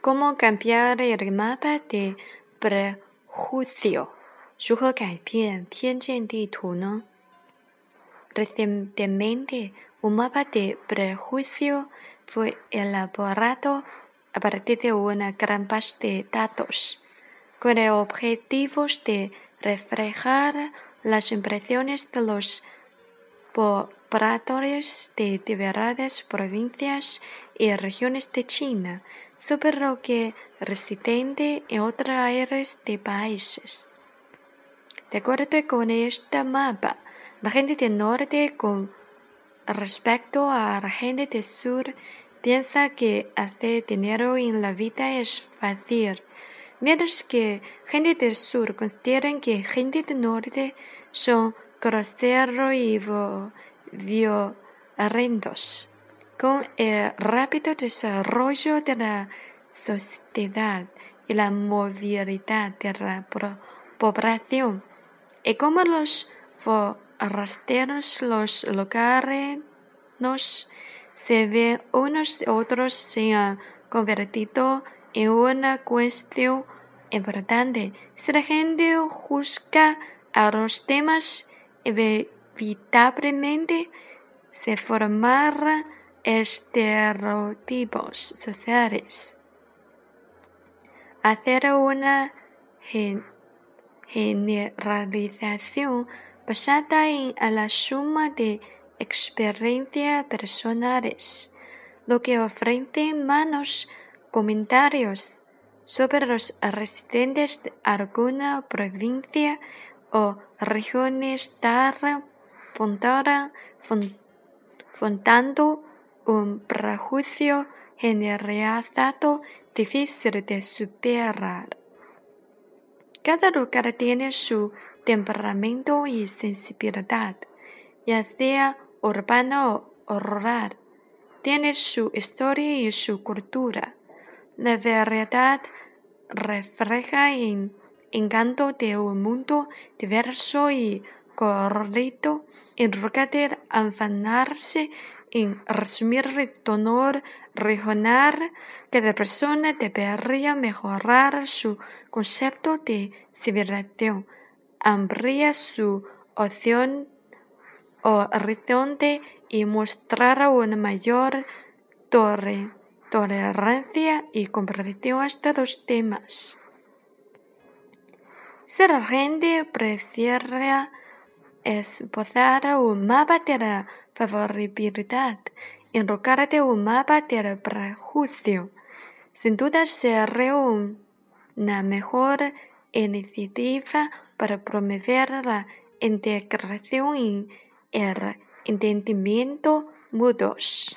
¿Cómo cambiar el mapa de prejuicio? Recientemente, un mapa de prejuicio fue elaborado a partir de una gran base de datos, con el objetivo de reflejar las impresiones de los pobladores de diversas provincias y regiones de China sobre que residen en otras áreas de países. De acuerdo con este mapa, la gente del norte con respecto a la gente del sur piensa que hacer dinero en la vida es fácil, mientras que gente del sur consideran que gente del norte son groseros y violentos. Con el rápido desarrollo de la sociedad y la movilidad de la población, y como los forasteros los locales se ven unos y otros se han convertido en una cuestión importante. Si la gente juzga a los temas, inevitablemente se formarán estereotipos sociales. Hacer una generalización basada en la suma de experiencias personales, lo que ofrece manos comentarios sobre los residentes de alguna provincia o regiones estar fundando un prejuicio generalizado difícil de superar. Cada lugar tiene su temperamento y sensibilidad, ya sea urbano o rural. Tiene su historia y su cultura. La verdad refleja el encanto de un mundo diverso y correcto en lugar de afanarse en resumir tono regional, cada persona debería mejorar su concepto de civilización, ampliar su opción horizonte y mostrar una mayor tolerancia y comprensión a estos temas. Si la gente prefiere esbozar un mapa de la favorabilidad en lugar de un mapa del prejuicio, sin duda será una mejor iniciativa para promover la integración y el entendimiento mutuos.